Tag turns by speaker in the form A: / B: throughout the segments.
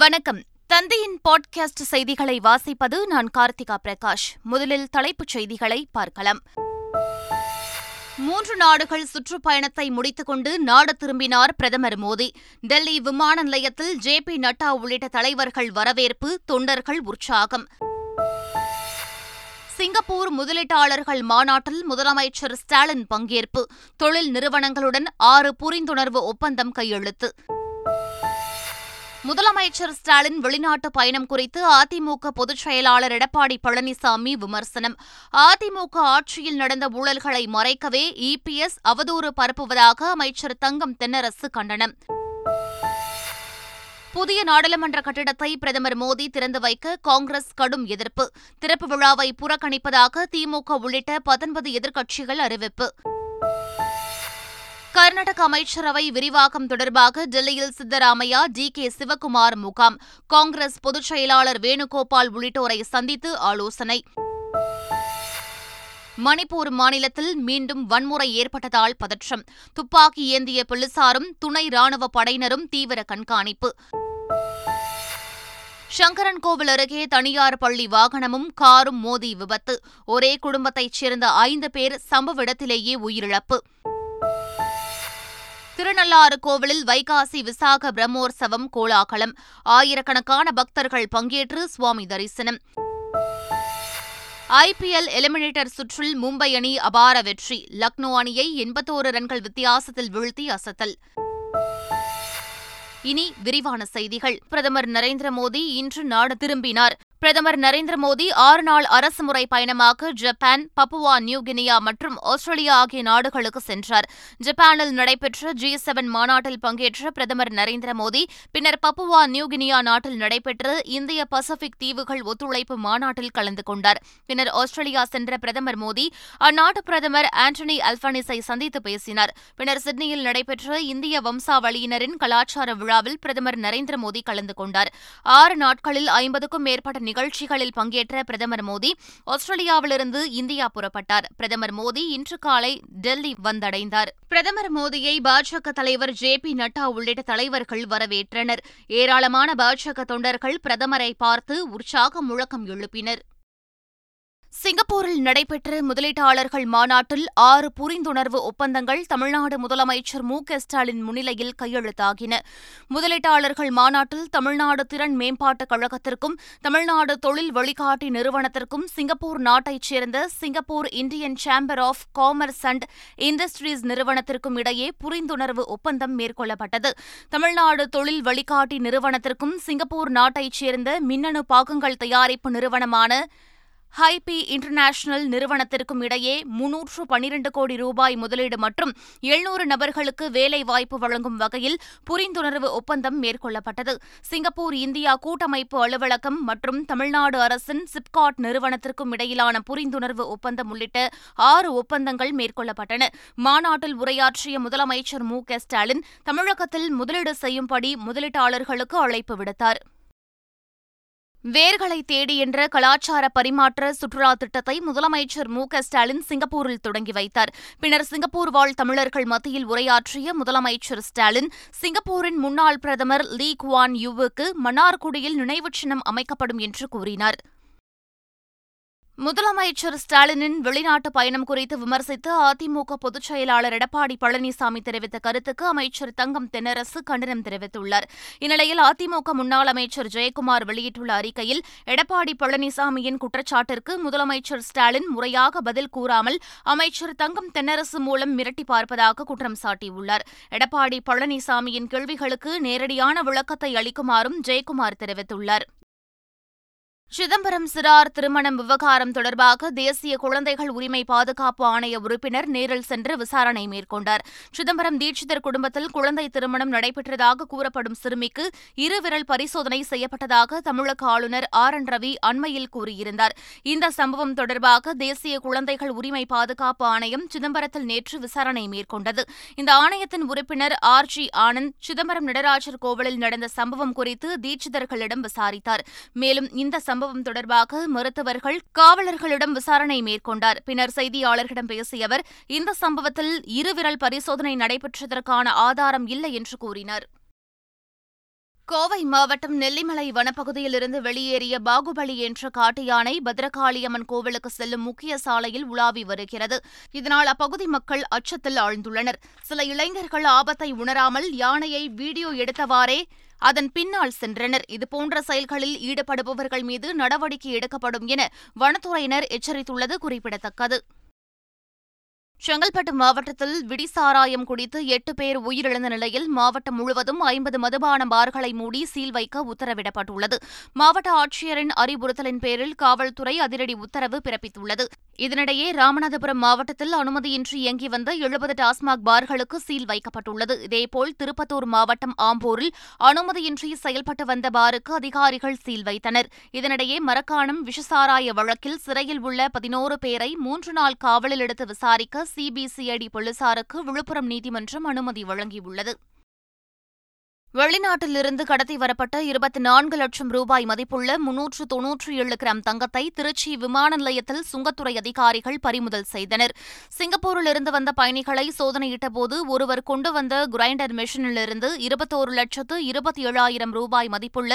A: வணக்கம் தந்தையின் பாட்காஸ்ட் செய்திகளை வாசிப்பது நான் கார்த்திகா பிரகாஷ் முதலில் தலைப்புச் செய்திகளை பார்க்கலாம் மூன்று நாடுகள் சுற்றுப்பயணத்தை முடித்துக்கொண்டு நாடு திரும்பினார் பிரதமர் மோடி டெல்லி விமான நிலையத்தில் ஜே பி நட்டா உள்ளிட்ட தலைவர்கள் வரவேற்பு தொண்டர்கள் உற்சாகம் சிங்கப்பூர் முதலீட்டாளர்கள் மாநாட்டில் முதலமைச்சர் ஸ்டாலின் பங்கேற்பு தொழில் நிறுவனங்களுடன் ஆறு புரிந்துணர்வு ஒப்பந்தம் கையெழுத்து முதலமைச்சர் ஸ்டாலின் வெளிநாட்டு பயணம் குறித்து அதிமுக பொதுச் செயலாளர் எடப்பாடி பழனிசாமி விமர்சனம் அதிமுக ஆட்சியில் நடந்த ஊழல்களை மறைக்கவே இபிஎஸ் அவதூறு பரப்புவதாக அமைச்சர் தங்கம் தென்னரசு கண்டனம் புதிய நாடாளுமன்ற கட்டிடத்தை பிரதமர் மோடி திறந்து வைக்க காங்கிரஸ் கடும் எதிர்ப்பு திறப்பு விழாவை புறக்கணிப்பதாக திமுக உள்ளிட்ட பத்தொன்பது எதிர்க்கட்சிகள் அறிவிப்பு கர்நாடக அமைச்சரவை விரிவாக்கம் தொடர்பாக டெல்லியில் சித்தராமையா டி கே சிவக்குமார் முகாம் காங்கிரஸ் பொதுச் செயலாளர் வேணுகோபால் உள்ளிட்டோரை சந்தித்து ஆலோசனை மணிப்பூர் மாநிலத்தில் மீண்டும் வன்முறை ஏற்பட்டதால் பதற்றம் துப்பாக்கி ஏந்திய போலீசாரும் துணை ராணுவ படையினரும் தீவிர கண்காணிப்பு சங்கரன்கோவில் அருகே தனியார் பள்ளி வாகனமும் காரும் மோதி விபத்து ஒரே குடும்பத்தைச் சேர்ந்த ஐந்து பேர் சம்பவ இடத்திலேயே உயிரிழப்பு திருநள்ளாறு கோவிலில் வைகாசி விசாக பிரம்மோற்சவம் கோலாகலம் ஆயிரக்கணக்கான பக்தர்கள் பங்கேற்று சுவாமி தரிசனம் ஐபிஎல் எலிமினேட்டர் சுற்றில் மும்பை அணி அபார வெற்றி லக்னோ அணியை எண்பத்தோரு ரன்கள் வித்தியாசத்தில் வீழ்த்தி அசத்தல் இனி விரிவான செய்திகள் பிரதமர் நரேந்திர மோடி இன்று நாடு திரும்பினார் பிரதமர் நரேந்திர மோடி ஆறு நாள் அரசுமுறை பயணமாக ஜப்பான் பப்புவா நியூ கினியா மற்றும் ஆஸ்திரேலியா ஆகிய நாடுகளுக்கு சென்றார் ஜப்பானில் நடைபெற்ற ஜி செவன் மாநாட்டில் பங்கேற்ற பிரதமர் நரேந்திர மோடி பின்னர் பப்புவா நியூ கினியா நாட்டில் நடைபெற்ற இந்திய பசிபிக் தீவுகள் ஒத்துழைப்பு மாநாட்டில் கலந்து கொண்டார் பின்னர் ஆஸ்திரேலியா சென்ற பிரதமர் மோடி அந்நாட்டு பிரதமர் ஆண்டனி அல்பானிஸை சந்தித்து பேசினார் பின்னர் சிட்னியில் நடைபெற்ற இந்திய வம்சாவளியினரின் கலாச்சார விழாவில் பிரதமர் நரேந்திர மோடி கலந்து கொண்டார் ஆறு நாட்களில் ஐம்பதுக்கும் மேற்பட்ட நிகழ்ச்சிகளில் பங்கேற்ற பிரதமர் மோடி ஆஸ்திரேலியாவிலிருந்து இந்தியா புறப்பட்டார் பிரதமர் மோடி இன்று காலை டெல்லி வந்தடைந்தார் பிரதமர் மோடியை பாஜக தலைவர் ஜே பி நட்டா உள்ளிட்ட தலைவர்கள் வரவேற்றனர் ஏராளமான பாஜக தொண்டர்கள் பிரதமரை பார்த்து உற்சாக முழக்கம் எழுப்பினர் சிங்கப்பூரில் நடைபெற்ற முதலீட்டாளர்கள் மாநாட்டில் ஆறு புரிந்துணர்வு ஒப்பந்தங்கள் தமிழ்நாடு முதலமைச்சர் மு க ஸ்டாலின் முன்னிலையில் கையெழுத்தாகின முதலீட்டாளர்கள் மாநாட்டில் தமிழ்நாடு திறன் மேம்பாட்டுக் கழகத்திற்கும் தமிழ்நாடு தொழில் வழிகாட்டி நிறுவனத்திற்கும் சிங்கப்பூர் நாட்டைச் சேர்ந்த Singapore Indian chamber of commerce and industries நிறுவனத்திற்கும் இடையே புரிந்துணர்வு ஒப்பந்தம் மேற்கொள்ளப்பட்டது தமிழ்நாடு தொழில் வழிகாட்டி நிறுவனத்திற்கும் சிங்கப்பூர் நாட்டைச் சேர்ந்த மின்னணு பாகங்கள் தயாரிப்பு நிறுவனமான ஹைபி இன்டர்நேஷனல் நிறுவனத்திற்கும் இடையே முன்னூற்று பனிரண்டு கோடி ரூபாய் முதலீடு மற்றும் எழுநூறு நபர்களுக்கு வேலை வாய்ப்பு வழங்கும் வகையில் புரிந்துணர்வு ஒப்பந்தம் மேற்கொள்ளப்பட்டது சிங்கப்பூர் இந்தியா கூட்டமைப்பு அலுவலகம் மற்றும் தமிழ்நாடு அரசின் சிப்காட் நிறுவனத்திற்கும் இடையிலான புரிந்துணர்வு ஒப்பந்தம் உள்ளிட்ட ஆறு ஒப்பந்தங்கள் மேற்கொள்ளப்பட்டன மாநாட்டில் உரையாற்றிய முதலமைச்சர் மு க ஸ்டாலின் தமிழகத்தில் முதலீடு செய்யும்படி முதலீட்டாளர்களுக்கு அழைப்பு விடுத்தாா் வேர்களை தேடி என்ற கலாச்சார பரிமாற்ற சுற்றுலா திட்டத்தை முதலமைச்சர் மு ஸ்டாலின் சிங்கப்பூரில் தொடங்கி வைத்தார் பின்னர் சிங்கப்பூர் வாழ் தமிழர்கள் மத்தியில் உரையாற்றிய முதலமைச்சர் ஸ்டாலின் சிங்கப்பூரின் முன்னாள் பிரதமர் லீ குவான் யுவுக்கு மன்னார்குடியில் நினைவுச் சின்னம் அமைக்கப்படும் என்று கூறினார் முதலமைச்சர் ஸ்டாலினின் வெளிநாட்டு பயணம் குறித்து விமர்சித்து அதிமுக பொதுச் செயலாளர் எடப்பாடி பழனிசாமி தெரிவித்த கருத்துக்கு அமைச்சர் தங்கம் தென்னரசு கண்டனம் தெரிவித்துள்ளார் இந்நிலையில் அதிமுக முன்னாள் அமைச்சர் ஜெயக்குமார் வெளியிட்டுள்ள அறிக்கையில் எடப்பாடி பழனிசாமியின் குற்றச்சாட்டிற்கு முதலமைச்சர் ஸ்டாலின் முறையாக பதில் கூறாமல் அமைச்சர் தங்கம் தென்னரசு மூலம் மிரட்டி பார்ப்பதாக குற்றம் சாட்டியுள்ளார் எடப்பாடி பழனிசாமியின் கேள்விகளுக்கு நேரடியான விளக்கத்தை அளிக்குமாறும் ஜெயக்குமார் தெரிவித்துள்ளார் சிதம்பரம் சிறார் திருமணம் விவகாரம் தொடர்பாக தேசிய குழந்தைகள் உரிமை பாதுகாப்பு ஆணைய உறுப்பினர் நேரில் சென்று விசாரணை மேற்கொண்டார் சிதம்பரம் தீட்சிதர் குடும்பத்தில் குழந்தை திருமணம் நடைபெற்றதாக கூறப்படும் சிறுமிக்கு இருவிரல் பரிசோதனை செய்யப்பட்டதாக தமிழக ஆளுநர் ஆர் என் ரவி அண்மையில் கூறியிருந்தார் இந்த சம்பவம் தொடர்பாக தேசிய குழந்தைகள் உரிமை பாதுகாப்பு ஆணையம் சிதம்பரத்தில் நேற்று விசாரணை மேற்கொண்டது இந்த ஆணையத்தின் உறுப்பினர் ஆர் ஜி ஆனந்த் சிதம்பரம் நடராஜர் கோவிலில் நடந்த சம்பவம் குறித்து தீட்சிதர்களிடம் விசாரித்தார் மேலும் இந்த சம்பவம் தொடர்பாக மருத்துவர்கள் காவலர்களிடம் விசாரணை மேற்கொண்டார் பின்னர் செய்தியாளர்களிடம் பேசிய அவர் இந்த சம்பவத்தில் இருவிரல் பரிசோதனை நடைபெற்றதற்கான ஆதாரம் இல்லை என்று கூறினார்
B: கோவை மாவட்டம் நெல்லிமலை வனப்பகுதியிலிருந்து வெளியேறிய பாகுபலி என்ற காட்டு யானை பத்ரகாளியம்மன் கோவிலுக்கு செல்லும் முக்கிய சாலையில் உலாவி வருகிறது இதனால் அப்பகுதி மக்கள் அச்சத்தில் ஆழ்ந்துள்ளனர் சில இளைஞர்கள் ஆபத்தை உணராமல் யானையை வீடியோ எடுத்தவாறே அதன் பின்னால் சென்றனர் இதுபோன்ற செயல்களில் ஈடுபடுபவர்கள் மீது நடவடிக்கை எடுக்கப்படும் என வனத்துறையினர் எச்சரித்துள்ளது குறிப்பிடத்தக்கது செங்கல்பட்டு மாவட்டத்தில் விடிசாராயம் குடித்து எட்டு பேர் உயிரிழந்த நிலையில் மாவட்டம் முழுவதும் ஐம்பது மதுபான பார்களை மூடி சீல் வைக்க உத்தரவிடப்பட்டுள்ளது மாவட்ட ஆட்சியரின் அறிவுறுத்தலின் பேரில் காவல்துறை அதிரடி உத்தரவு பிறப்பித்துள்ளது இதனிடையே ராமநாதபுரம் மாவட்டத்தில் அனுமதியின்றி இயங்கி வந்த எழுபது டாஸ்மாக் பார்களுக்கு சீல் வைக்கப்பட்டுள்ளது இதேபோல் திருப்பத்தூர் மாவட்டம் ஆம்பூரில் அனுமதியின்றி செயல்பட்டு வந்த பாருக்கு அதிகாரிகள் சீல் வைத்தனர் இதனிடையே மரக்காணம் விஷசாராய வழக்கில் சிறையில் உள்ள பதினோரு பேரை மூன்று நாள் காவலில் எடுத்து விசாரிக்க சிபிசிஐடி போலீசாருக்கு விழுப்புரம் நீதிமன்றம் அனுமதி வழங்கியுள்ளது வெளிநாட்டிலிருந்து கடத்தி வரப்பட்ட இருபத்தி நான்கு லட்சம் ரூபாய் மதிப்புள்ள முன்னூற்று தொன்னூற்றி ஏழு கிராம் தங்கத்தை திருச்சி விமான நிலையத்தில் சுங்கத்துறை அதிகாரிகள் பறிமுதல் செய்தனர் சிங்கப்பூரிலிருந்து வந்த பயணிகளை சோதனையிட்டபோது ஒருவர் கொண்டு வந்த கிரைண்டர் மிஷினிலிருந்து இருபத்தோரு லட்சத்து இருபத்தி ஏழாயிரம் ரூபாய் மதிப்புள்ள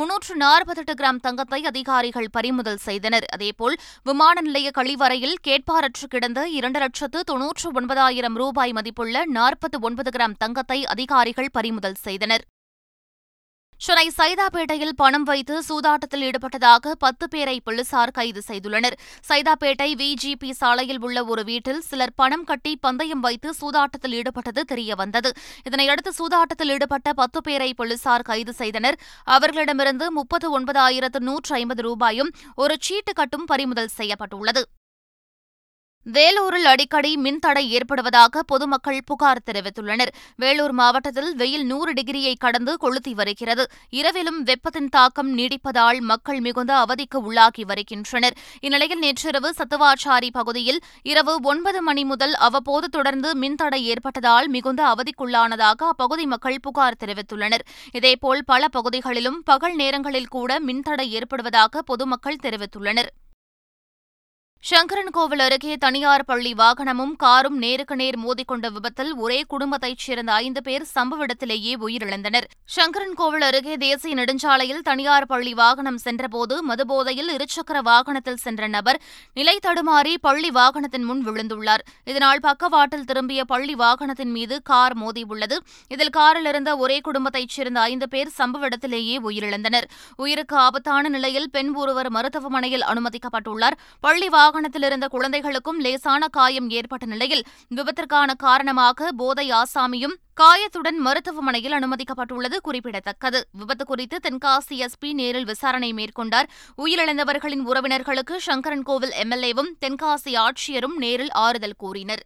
B: முன்னூற்று நாற்பத்தெட்டு கிராம் தங்கத்தை அதிகாரிகள் பறிமுதல் செய்தனர் அதேபோல் விமான நிலைய கழிவறையில் கேட்பாரற்று கிடந்த இரண்டு லட்சத்து தொன்னூற்று ஒன்பதாயிரம் ரூபாய் மதிப்புள்ள நாற்பத்தி ஒன்பது கிராம் தங்கத்தை அதிகாரிகள் பறிமுதல் செய்தனர் சென்னை சைதாப்பேட்டையில் பணம் வைத்து சூதாட்டத்தில் ஈடுபட்டதாக பத்து பேரை போலீசார் கைது செய்துள்ளனர் சைதாப்பேட்டை விஜிபி சாலையில் உள்ள ஒரு வீட்டில் சிலர் பணம் கட்டி பந்தயம் வைத்து சூதாட்டத்தில் ஈடுபட்டது தெரியவந்தது இதனையடுத்து சூதாட்டத்தில் ஈடுபட்ட பத்து பேரை போலீசார் கைது செய்தனர் அவர்களிடமிருந்து முப்பத்து ஒன்பதாயிரத்து நூற்று ஐம்பது ரூபாயும் ஒரு சீட்டு கட்டும் பறிமுதல் செய்யப்பட்டுள்ளது வேலூரில் அடிக்கடி மின்தடை ஏற்படுவதாக பொதுமக்கள் புகார் தெரிவித்துள்ளனர் வேலூர் மாவட்டத்தில் வெயில் நூறு டிகிரியை கடந்து கொளுத்தி வருகிறது இரவிலும் வெப்பத்தின் தாக்கம் நீடிப்பதால் மக்கள் மிகுந்த அவதிக்கு உள்ளாகி வருகின்றனர் இந்நிலையில் நேற்றிரவு சத்துவாச்சாரி பகுதியில் இரவு ஒன்பது மணி முதல் அவ்வப்போது தொடர்ந்து மின்தடை ஏற்பட்டதால் மிகுந்த அவதிக்குள்ளானதாக அப்பகுதி மக்கள் புகார் தெரிவித்துள்ளனர் இதேபோல் பல பகுதிகளிலும் பகல் நேரங்களில் கூட மின்தடை ஏற்படுவதாக பொதுமக்கள் தெரிவித்துள்ளனர் சங்கரன்கோவில் அருகே தனியார் பள்ளி வாகனமும் காரும் நேருக்கு நேர் மோதிக்கொண்ட விபத்தில் ஒரே குடும்பத்தைச் சேர்ந்த ஐந்து பேர் சம்பவ இடத்திலேயே உயிரிழந்தனர் சங்கரன்கோவில் அருகே தேசிய நெடுஞ்சாலையில் தனியார் பள்ளி வாகனம் சென்றபோது மதுபோதையில் இருசக்கர வாகனத்தில் சென்ற நபர் நிலை தடுமாறி பள்ளி வாகனத்தின் முன் விழுந்துள்ளார் இதனால் பக்கவாட்டில் திரும்பிய பள்ளி வாகனத்தின் மீது கார் மோதியுள்ளது இதில் காரில் இருந்த ஒரே குடும்பத்தைச் சேர்ந்த ஐந்து பேர் சம்பவ இடத்திலேயே உயிரிழந்தனர் உயிருக்கு ஆபத்தான நிலையில் பெண் ஒருவர் மருத்துவமனையில் அனுமதிக்கப்பட்டுள்ளார் பள்ளி வாகனத்தில் இருந்த குழந்தைகளுக்கும் லேசான காயம் ஏற்பட்ட நிலையில் விபத்திற்கான காரணமாக போதை ஆசாமியும் காயத்துடன் மருத்துவமனையில் அனுமதிக்கப்பட்டுள்ளது குறிப்பிடத்தக்கது விபத்து குறித்து தென்காசி எஸ்பி நேரில் விசாரணை மேற்கொண்டார் உயிரிழந்தவர்களின் உறவினர்களுக்கு சங்கரன் கோவில் எம்எல்ஏவும் தென்காசி ஆட்சியரும் நேரில் ஆறுதல் கூறினர்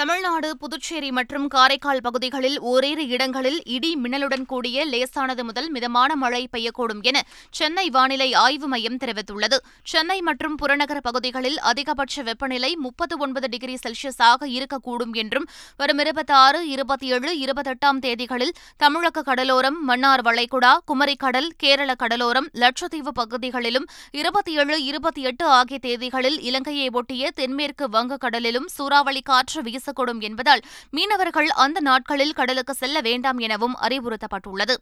B: தமிழ்நாடு புதுச்சேரி மற்றும் காரைக்கால் பகுதிகளில் ஒரிரு இடங்களில் இடி மின்னலுடன் கூடிய லேசானது முதல் மிதமான மழை பெய்யக்கூடும் என சென்னை வானிலை ஆய்வு மையம் தெரிவித்துள்ளது சென்னை மற்றும் புறநகர பகுதிகளில் அதிகபட்ச வெப்பநிலை முப்பத்து ஒன்பது டிகிரி செல்சியஸாக இருக்கக்கூடும் என்றும் வரும் இருபத்தி ஆறு இருபத்தி ஏழு இருபத்தெட்டாம் தேதிகளில் தமிழக கடலோரம் மன்னார் வளைகுடா குமரிக்கடல் கேரள கடலோரம் லட்சத்தீவு பகுதிகளிலும் இருபத்தி ஏழு இருபத்தி எட்டு ஆகிய தேதிகளில் இலங்கையை ஒட்டிய தென்மேற்கு வங்கக்கடலிலும் சூறாவளி காற்று வீச வீசக்கூடும் என்பதால் மீனவர்கள் அந்த நாட்களில் கடலுக்கு செல்ல வேண்டாம் எனவும் அறிவுறுத்தப்பட்டுள்ளது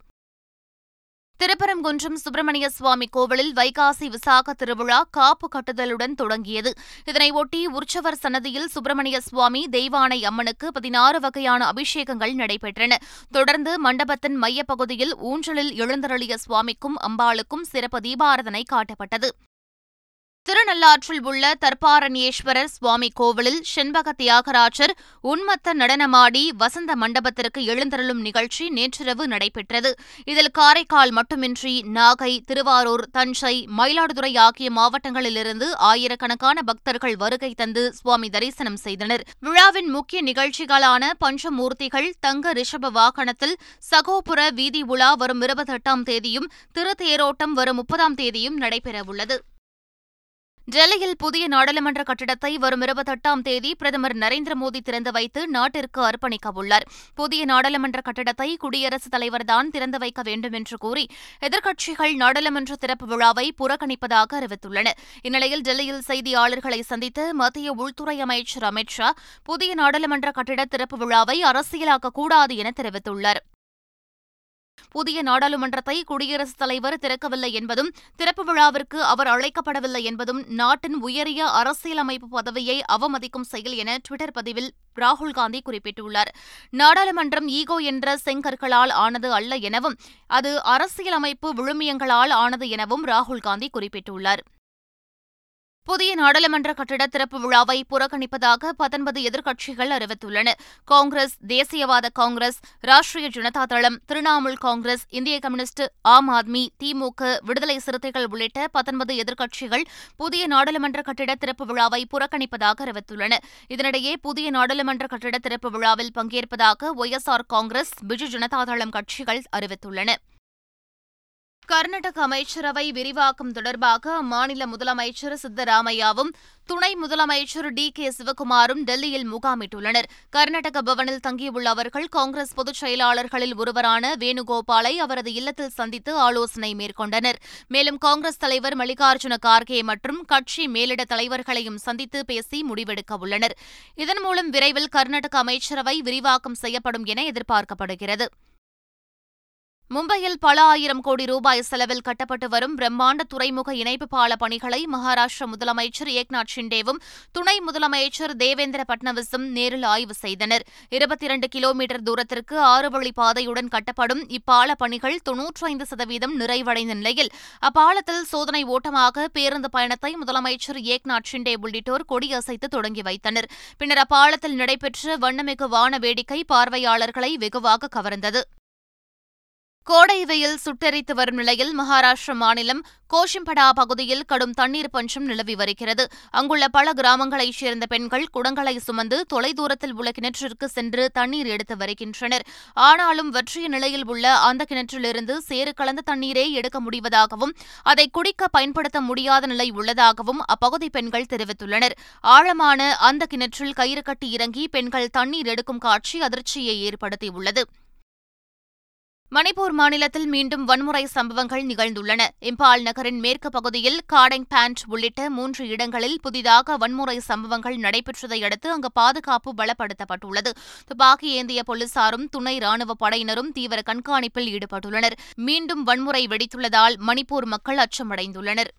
B: திருப்பரங்குன்றம் சுப்பிரமணிய சுவாமி கோவிலில் வைகாசி விசாக திருவிழா காப்பு கட்டுதலுடன் தொடங்கியது இதனையொட்டி உற்சவர் சன்னதியில் சுப்பிரமணிய சுவாமி தெய்வானை அம்மனுக்கு பதினாறு வகையான அபிஷேகங்கள் நடைபெற்றன தொடர்ந்து மண்டபத்தின் மையப்பகுதியில் ஊஞ்சலில் எழுந்தருளிய சுவாமிக்கும் அம்பாளுக்கும் சிறப்பு தீபாரதனை காட்டப்பட்டது திருநள்ளாற்றில் உள்ள தர்பாரண்யேஸ்வரர் சுவாமி கோவிலில் செண்பக தியாகராஜர் உன்மத்த நடனமாடி வசந்த மண்டபத்திற்கு எழுந்தருளும் நிகழ்ச்சி நேற்றிரவு நடைபெற்றது இதில் காரைக்கால் மட்டுமின்றி நாகை திருவாரூர் தஞ்சை மயிலாடுதுறை ஆகிய மாவட்டங்களிலிருந்து ஆயிரக்கணக்கான பக்தர்கள் வருகை தந்து சுவாமி தரிசனம் செய்தனர் விழாவின் முக்கிய நிகழ்ச்சிகளான பஞ்சமூர்த்திகள் தங்க ரிஷப வாகனத்தில் சகோபுர வீதி உலா வரும் இருபத்தெட்டாம் எட்டாம் தேதியும் திருத்தேரோட்டம் வரும் முப்பதாம் தேதியும் நடைபெறவுள்ளது டெல்லியில் புதிய நாடாளுமன்ற கட்டிடத்தை வரும் இருபத்தெட்டாம் தேதி பிரதமர் நரேந்திர மோடி திறந்து வைத்து நாட்டிற்கு அர்ப்பணிக்கவுள்ளார் புதிய நாடாளுமன்ற கட்டிடத்தை குடியரசுத் தலைவர்தான் திறந்து வைக்க வேண்டும் என்று கூறி எதிர்க்கட்சிகள் நாடாளுமன்ற திறப்பு விழாவை புறக்கணிப்பதாக அறிவித்துள்ளன இந்நிலையில் டெல்லியில் செய்தியாளர்களை சந்தித்த மத்திய உள்துறை அமைச்சர் அமித் ஷா புதிய நாடாளுமன்ற கட்டிட திறப்பு விழாவை அரசியலாக்கக்கூடாது என தெரிவித்துள்ளார் புதிய நாடாளுமன்றத்தை குடியரசுத் தலைவர் திறக்கவில்லை என்பதும் திறப்பு விழாவிற்கு அவர் அழைக்கப்படவில்லை என்பதும் நாட்டின் உயரிய அரசியலமைப்பு பதவியை அவமதிக்கும் செயல் என டுவிட்டர் பதிவில் ராகுல் காந்தி குறிப்பிட்டுள்ளார் நாடாளுமன்றம் ஈகோ என்ற செங்கற்களால் ஆனது அல்ல எனவும் அது அரசியலமைப்பு விழுமியங்களால் ஆனது எனவும் ராகுல் காந்தி குறிப்பிட்டுள்ளார் புதிய நாடாளுமன்ற கட்டிட திறப்பு விழாவை புறக்கணிப்பதாக பத்தொன்பது எதிர்க்கட்சிகள் அறிவித்துள்ளன காங்கிரஸ் தேசியவாத காங்கிரஸ் ராஷ்டிரிய ஜனதா தளம் திரிணாமுல் காங்கிரஸ் இந்திய கம்யூனிஸ்ட் ஆம் ஆத்மி திமுக விடுதலை சிறுத்தைகள் உள்ளிட்ட பத்தொன்பது எதிர்க்கட்சிகள் புதிய நாடாளுமன்ற கட்டிட திறப்பு விழாவை புறக்கணிப்பதாக அறிவித்துள்ளன இதனிடையே புதிய நாடாளுமன்ற கட்டிட திறப்பு விழாவில் பங்கேற்பதாக ஒய் காங்கிரஸ் பிஜு ஜனதா தளம் கட்சிகள் அறிவித்துள்ளன கர்நாடக அமைச்சரவை விரிவாக்கம் தொடர்பாக அம்மாநில முதலமைச்சர் சித்தராமையாவும் துணை முதலமைச்சர் டி கே சிவகுமாரும் டெல்லியில் முகாமிட்டுள்ளனர் கர்நாடக பவனில் தங்கியுள்ள அவர்கள் காங்கிரஸ் பொதுச் செயலாளர்களில் ஒருவரான வேணுகோபாலை அவரது இல்லத்தில் சந்தித்து ஆலோசனை மேற்கொண்டனர் மேலும் காங்கிரஸ் தலைவர் மல்லிகார்ஜுன கார்கே மற்றும் கட்சி மேலிட தலைவர்களையும் சந்தித்து பேசி முடிவெடுக்க உள்ளனர் இதன் மூலம் விரைவில் கர்நாடக அமைச்சரவை விரிவாக்கம் செய்யப்படும் என எதிர்பார்க்கப்படுகிறது மும்பையில் பல ஆயிரம் கோடி ரூபாய் செலவில் கட்டப்பட்டு வரும் பிரம்மாண்ட துறைமுக இணைப்பு பால பணிகளை மகாராஷ்டிர முதலமைச்சர் ஏக்நாத் ஷிண்டேவும் துணை முதலமைச்சர் தேவேந்திர பட்னவிஸும் நேரில் ஆய்வு செய்தனர் இருபத்தி இரண்டு கிலோமீட்டர் தூரத்திற்கு ஆறு வழி பாதையுடன் கட்டப்படும் இப்பால பணிகள் தொன்னூற்றி ஐந்து சதவீதம் நிறைவடைந்த நிலையில் அப்பாலத்தில் சோதனை ஓட்டமாக பேருந்து பயணத்தை முதலமைச்சர் ஏக்நாத் ஷிண்டே உள்ளிட்டோர் கொடியசைத்து தொடங்கி வைத்தனர் பின்னர் அப்பாலத்தில் நடைபெற்ற வண்ணமிகு வான வேடிக்கை பார்வையாளர்களை வெகுவாக கவர்ந்தது கோடை வெயில் சுட்டெரித்து வரும் நிலையில் மகாராஷ்டிர மாநிலம் கோஷிம்படா பகுதியில் கடும் தண்ணீர் பஞ்சம் நிலவி வருகிறது அங்குள்ள பல கிராமங்களைச் சேர்ந்த பெண்கள் குடங்களை சுமந்து தொலைதூரத்தில் உள்ள கிணற்றிற்கு சென்று தண்ணீர் எடுத்து வருகின்றனர் ஆனாலும் வற்றிய நிலையில் உள்ள அந்த கிணற்றிலிருந்து சேறு கலந்த தண்ணீரே எடுக்க முடிவதாகவும் அதை குடிக்க பயன்படுத்த முடியாத நிலை உள்ளதாகவும் அப்பகுதி பெண்கள் தெரிவித்துள்ளனர் ஆழமான அந்த கிணற்றில் கயிறு கட்டி இறங்கி பெண்கள் தண்ணீர் எடுக்கும் காட்சி அதிர்ச்சியை ஏற்படுத்தியுள்ளது மணிப்பூர் மாநிலத்தில் மீண்டும் வன்முறை சம்பவங்கள் நிகழ்ந்துள்ளன இம்பால் நகரின் மேற்கு பகுதியில் காடெங் பேண்ட் உள்ளிட்ட மூன்று இடங்களில் புதிதாக வன்முறை சம்பவங்கள் நடைபெற்றதை அடுத்து அங்கு பாதுகாப்பு பலப்படுத்தப்பட்டுள்ளது துப்பாக்கி ஏந்திய போலீசாரும் துணை ராணுவ படையினரும் தீவிர கண்காணிப்பில் ஈடுபட்டுள்ளனர் மீண்டும் வன்முறை வெடித்துள்ளதால் மணிப்பூர் மக்கள் அச்சமடைந்துள்ளனர்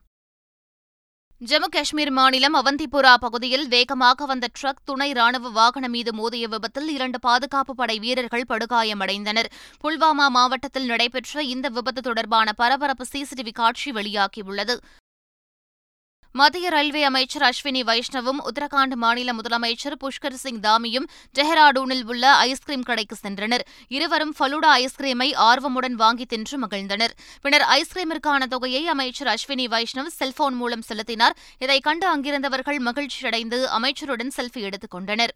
B: ஜம்மு காஷ்மீர் மாநிலம் அவந்திபுரா பகுதியில் வேகமாக வந்த ட்ரக் துணை ராணுவ வாகனம் மீது மோதிய விபத்தில் இரண்டு பாதுகாப்பு படை வீரர்கள் படுகாயமடைந்தனர் புல்வாமா மாவட்டத்தில் நடைபெற்ற இந்த விபத்து தொடர்பான பரபரப்பு சிசிடிவி காட்சி வெளியாகியுள்ளது மத்திய ரயில்வே அமைச்சர் அஸ்வினி வைஷ்ணவும் உத்தரகாண்ட் மாநில முதலமைச்சர் புஷ்கர் சிங் தாமியும் டெஹ்ராடூனில் உள்ள ஐஸ்கிரீம் கடைக்கு சென்றனர் இருவரும் ஃபலூடா ஐஸ்கிரீமை ஆர்வமுடன் வாங்கி தின்று மகிழ்ந்தனர் பின்னர் ஐஸ்கிரீமிற்கான தொகையை அமைச்சர் அஸ்வினி வைஷ்ணவ் செல்போன் மூலம் செலுத்தினார் இதைக் கண்டு அங்கிருந்தவர்கள் மகிழ்ச்சியடைந்து அமைச்சருடன் செல்ஃபி எடுத்துக் கொண்டனர்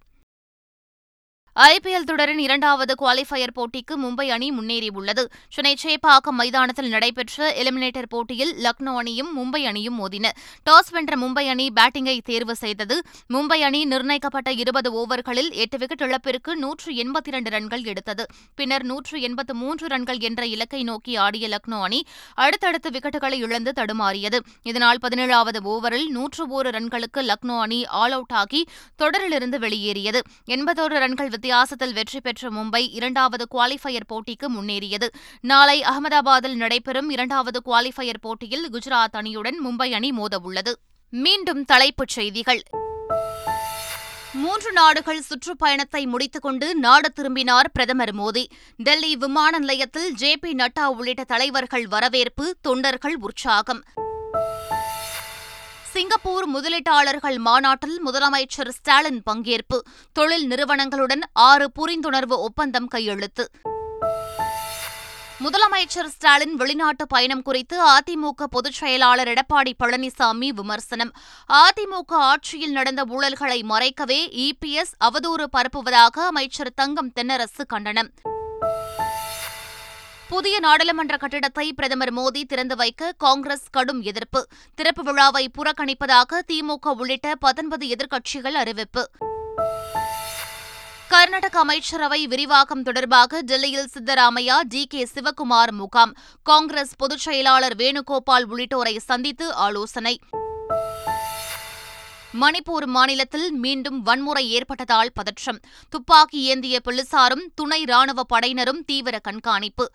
B: ஐபிஎல் தொடரின் இரண்டாவது குவாலிஃபயர் போட்டிக்கு மும்பை அணி முன்னேறியுள்ளது சென்னை சேப்பாக்கம் மைதானத்தில் நடைபெற்ற எலிமினேட்டர் போட்டியில் லக்னோ அணியும் மும்பை அணியும் மோதின டாஸ் வென்ற மும்பை அணி பேட்டிங்கை தேர்வு செய்தது மும்பை அணி நிர்ணயிக்கப்பட்ட இருபது ஓவர்களில் எட்டு விக்கெட் இழப்பிற்கு நூற்று எண்பத்தி இரண்டு ரன்கள் எடுத்தது பின்னர் நூற்று எண்பத்து மூன்று ரன்கள் என்ற இலக்கை நோக்கி ஆடிய லக்னோ அணி அடுத்தடுத்து விக்கெட்டுகளை இழந்து தடுமாறியது இதனால் பதினேழாவது ஓவரில் நூற்று ஒரு ரன்களுக்கு லக்னோ அணி ஆல் அவுட் ஆகி தொடரிலிருந்து வெளியேறியது எண்பத்தோரு ரன்கள் வித்தியாசத்தில் வெற்றி பெற்ற மும்பை இரண்டாவது குவாலிஃபயர் போட்டிக்கு முன்னேறியது நாளை அகமதாபாத்தில் நடைபெறும் இரண்டாவது குவாலிஃபயர் போட்டியில் குஜராத் அணியுடன் மும்பை அணி மோதவுள்ளது மீண்டும் தலைப்புச் செய்திகள் மூன்று நாடுகள் சுற்றுப்பயணத்தை முடித்துக்கொண்டு நாடு திரும்பினார் பிரதமர் மோடி டெல்லி விமான நிலையத்தில் ஜே பி நட்டா உள்ளிட்ட தலைவர்கள் வரவேற்பு தொண்டர்கள் உற்சாகம் சிங்கப்பூர் முதலீட்டாளர்கள் மாநாட்டில் முதலமைச்சர் ஸ்டாலின் பங்கேற்பு தொழில் நிறுவனங்களுடன் ஆறு புரிந்துணர்வு ஒப்பந்தம் கையெழுத்து முதலமைச்சர் ஸ்டாலின் வெளிநாட்டு பயணம் குறித்து அதிமுக பொதுச் செயலாளர் எடப்பாடி பழனிசாமி விமர்சனம் அதிமுக ஆட்சியில் நடந்த ஊழல்களை மறைக்கவே இபிஎஸ் அவதூறு பரப்புவதாக அமைச்சர் தங்கம் தென்னரசு கண்டனம் புதிய நாடாளுமன்ற கட்டிடத்தை பிரதமர் மோடி திறந்து வைக்க காங்கிரஸ் கடும் எதிர்ப்பு திறப்பு விழாவை புறக்கணிப்பதாக திமுக உள்ளிட்ட பத்தொன்பது எதிர்க்கட்சிகள் அறிவிப்பு கர்நாடக அமைச்சரவை விரிவாக்கம் தொடர்பாக டெல்லியில் சித்தராமையா டி கே சிவக்குமார் முகாம் காங்கிரஸ் பொதுச் செயலாளர் வேணுகோபால் உள்ளிட்டோரை சந்தித்து ஆலோசனை மணிப்பூர் மாநிலத்தில் மீண்டும் வன்முறை ஏற்பட்டதால் பதற்றம் துப்பாக்கி ஏந்திய போலீசாரும் துணை ராணுவ படையினரும் தீவிர கண்காணிப்பு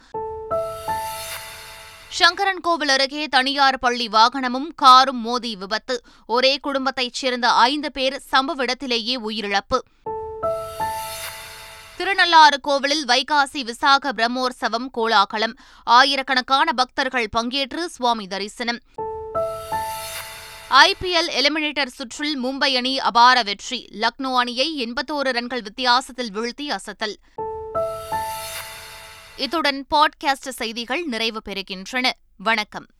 B: சங்கரன்கோவில் அருகே தனியார் பள்ளி வாகனமும் காரும் மோதி விபத்து ஒரே குடும்பத்தைச் சேர்ந்த ஐந்து பேர் சம்பவ இடத்திலேயே உயிரிழப்பு திருநள்ளாறு கோவிலில் வைகாசி விசாக பிரம்மோற்சவம் கோலாகலம் ஆயிரக்கணக்கான பக்தர்கள் பங்கேற்று சுவாமி தரிசனம் ஐபிஎல் எலிமினேட்டர் சுற்றில் மும்பை அணி அபார வெற்றி லக்னோ அணியை எண்பத்தோரு ரன்கள் வித்தியாசத்தில் வீழ்த்தி அசத்தல் இத்துடன் பாட்காஸ்ட் செய்திகள் நிறைவு பெறுகின்றன வணக்கம்